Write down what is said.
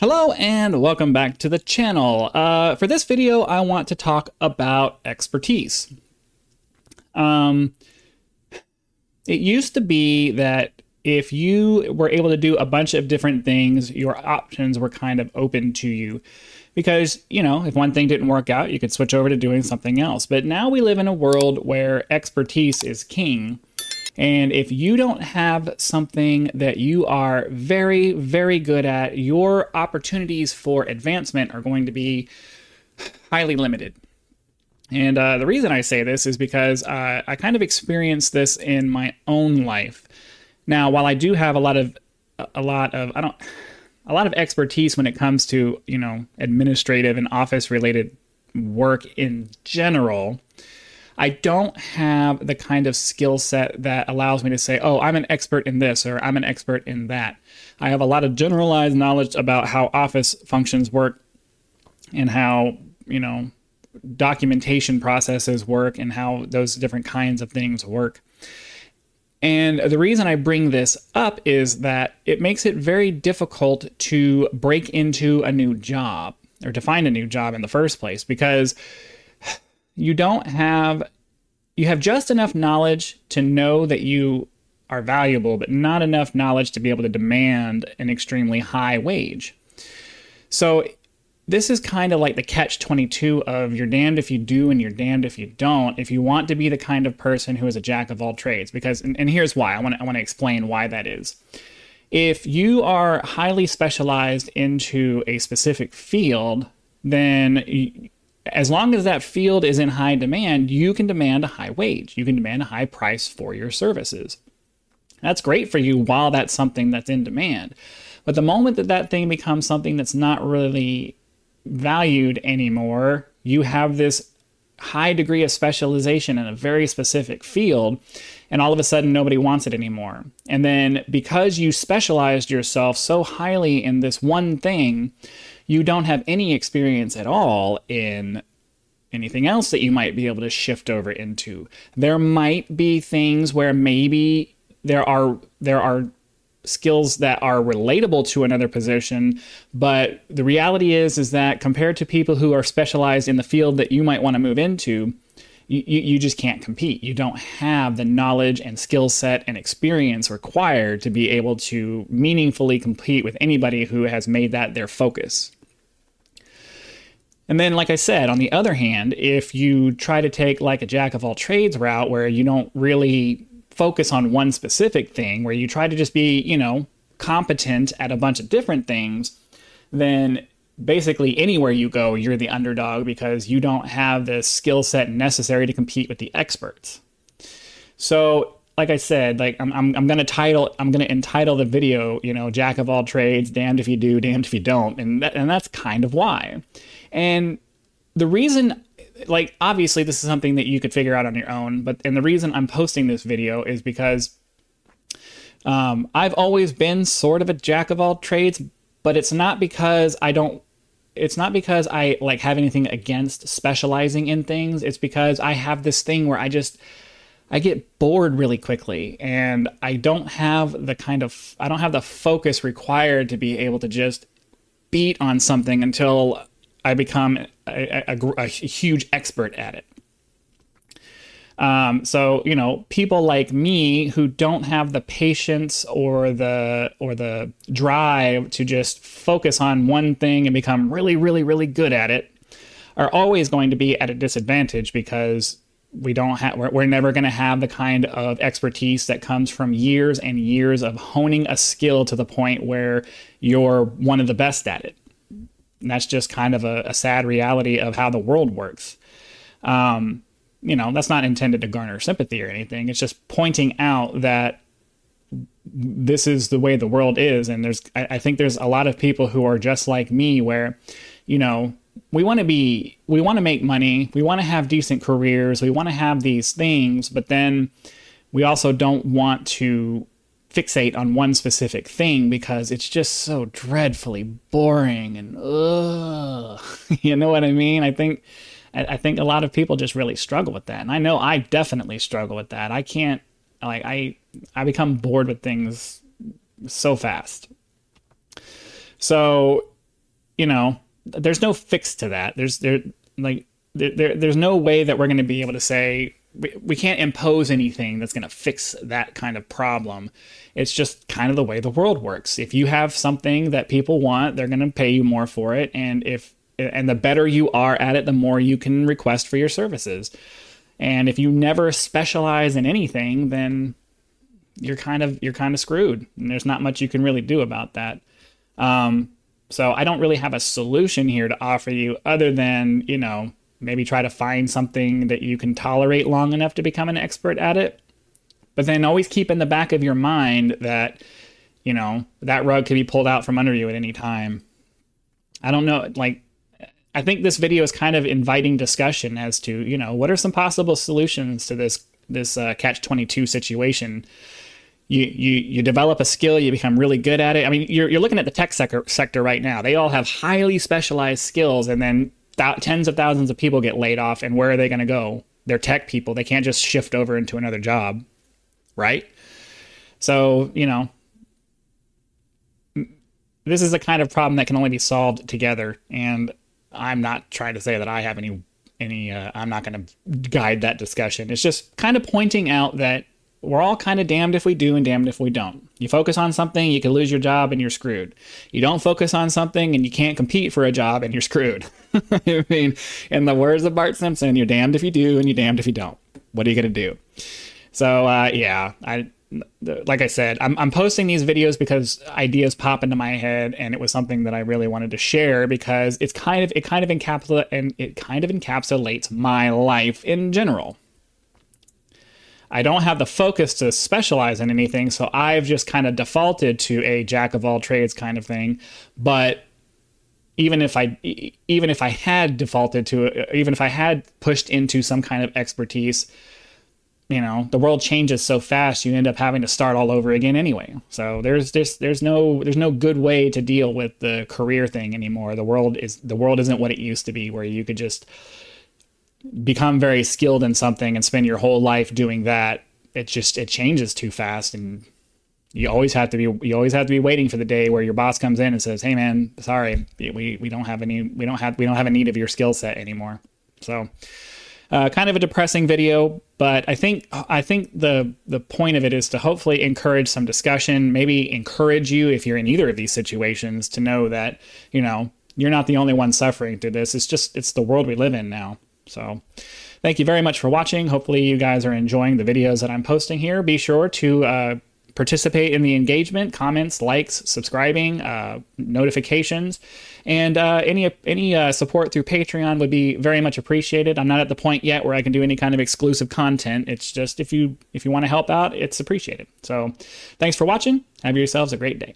Hello and welcome back to the channel. Uh, for this video, I want to talk about expertise. Um, it used to be that if you were able to do a bunch of different things, your options were kind of open to you. Because, you know, if one thing didn't work out, you could switch over to doing something else. But now we live in a world where expertise is king. And if you don't have something that you are very, very good at, your opportunities for advancement are going to be highly limited. And uh, the reason I say this is because uh, I kind of experienced this in my own life. Now, while I do have a lot of, a lot of, I don't, a lot of expertise when it comes to, you know, administrative and office related work in general, I don't have the kind of skill set that allows me to say, oh, I'm an expert in this or I'm an expert in that. I have a lot of generalized knowledge about how office functions work and how, you know, documentation processes work and how those different kinds of things work. And the reason I bring this up is that it makes it very difficult to break into a new job or to find a new job in the first place because you don't have you have just enough knowledge to know that you are valuable, but not enough knowledge to be able to demand an extremely high wage. So this is kind of like the catch 22 of you're damned if you do and you're damned if you don't if you want to be the kind of person who is a jack of all trades because and, and here's why I want to I want to explain why that is if you are highly specialized into a specific field then as long as that field is in high demand, you can demand a high wage. You can demand a high price for your services. That's great for you while that's something that's in demand. But the moment that that thing becomes something that's not really valued anymore, you have this high degree of specialization in a very specific field, and all of a sudden nobody wants it anymore. And then because you specialized yourself so highly in this one thing, you don't have any experience at all in anything else that you might be able to shift over into. There might be things where maybe there are there are skills that are relatable to another position, but the reality is is that compared to people who are specialized in the field that you might want to move into, you, you just can't compete. You don't have the knowledge and skill set and experience required to be able to meaningfully compete with anybody who has made that their focus. And then, like I said, on the other hand, if you try to take like a jack of all trades route where you don't really focus on one specific thing, where you try to just be, you know, competent at a bunch of different things, then basically anywhere you go, you're the underdog because you don't have the skill set necessary to compete with the experts. So, like I said, like I'm, I'm, I'm gonna title, I'm gonna entitle the video, you know, "Jack of all trades, damned if you do, damned if you don't," and that, and that's kind of why. And the reason like obviously this is something that you could figure out on your own, but and the reason I'm posting this video is because um, I've always been sort of a jack of all trades, but it's not because I don't it's not because I like have anything against specializing in things. It's because I have this thing where I just I get bored really quickly and I don't have the kind of I don't have the focus required to be able to just beat on something until I become a, a, a, huge expert at it. Um, so you know, people like me who don't have the patience or the or the drive to just focus on one thing and become really, really, really good at it are always going to be at a disadvantage because we don't have we're, we're never going to have the kind of expertise that comes from years and years of honing a skill to the point where you're one of the best at it and that's just kind of a, a sad reality of how the world works. Um, you know, that's not intended to garner sympathy or anything. It's just pointing out that this is the way the world is. And there's, I, I think there's a lot of people who are just like me where, you know, we want to be, we want to make money, we want to have decent careers, we want to have these things, but then we also don't want to fixate on one specific thing because it's just so dreadfully boring and ugh. you know what I mean? I think I think a lot of people just really struggle with that. And I know I definitely struggle with that. I can't like I I become bored with things so fast. So you know, there's no fix to that. There's there like there, there there's no way that we're going to be able to say we, we can't impose anything that's going to fix that kind of problem. It's just kind of the way the world works. If you have something that people want, they're going to pay you more for it, and if and the better you are at it, the more you can request for your services. And if you never specialize in anything, then you're kind of you're kind of screwed, and there's not much you can really do about that. Um, so I don't really have a solution here to offer you other than you know maybe try to find something that you can tolerate long enough to become an expert at it. But then always keep in the back of your mind that you know that rug could be pulled out from under you at any time. I don't know, like I think this video is kind of inviting discussion as to you know what are some possible solutions to this this uh, catch 22 situation you, you you develop a skill, you become really good at it. I mean, you're, you're looking at the tech sector, sector right now. They all have highly specialized skills, and then th- tens of thousands of people get laid off. And where are they going to go? They're tech people. They can't just shift over into another job, right? So you know, this is a kind of problem that can only be solved together. And I'm not trying to say that I have any any. Uh, I'm not going to guide that discussion. It's just kind of pointing out that we're all kind of damned if we do and damned if we don't. You focus on something, you can lose your job and you're screwed. You don't focus on something and you can't compete for a job and you're screwed. I mean, in the words of Bart Simpson, you're damned if you do and you're damned if you don't. What are you going to do? So, uh, yeah, I like I said, I'm, I'm posting these videos because ideas pop into my head, and it was something that I really wanted to share because it's kind of it kind of encapsulate and it kind of encapsulates my life in general. I don't have the focus to specialize in anything, so I've just kind of defaulted to a jack of all trades kind of thing. But even if I even if I had defaulted to even if I had pushed into some kind of expertise, you know, the world changes so fast, you end up having to start all over again anyway. So there's just there's no there's no good way to deal with the career thing anymore. The world is the world isn't what it used to be, where you could just become very skilled in something and spend your whole life doing that, it just it changes too fast and you always have to be you always have to be waiting for the day where your boss comes in and says, "Hey man, sorry, we we don't have any we don't have we don't have a need of your skill set anymore." So, uh, kind of a depressing video, but I think I think the the point of it is to hopefully encourage some discussion, maybe encourage you if you're in either of these situations to know that you know you're not the only one suffering through this. It's just it's the world we live in now. So thank you very much for watching. Hopefully you guys are enjoying the videos that I'm posting here. Be sure to uh, participate in the engagement, comments, likes, subscribing, uh, notifications, and uh, any any uh, support through Patreon would be very much appreciated. I'm not at the point yet where I can do any kind of exclusive content. It's just if you if you want to help out, it's appreciated. So, thanks for watching. Have yourselves a great day.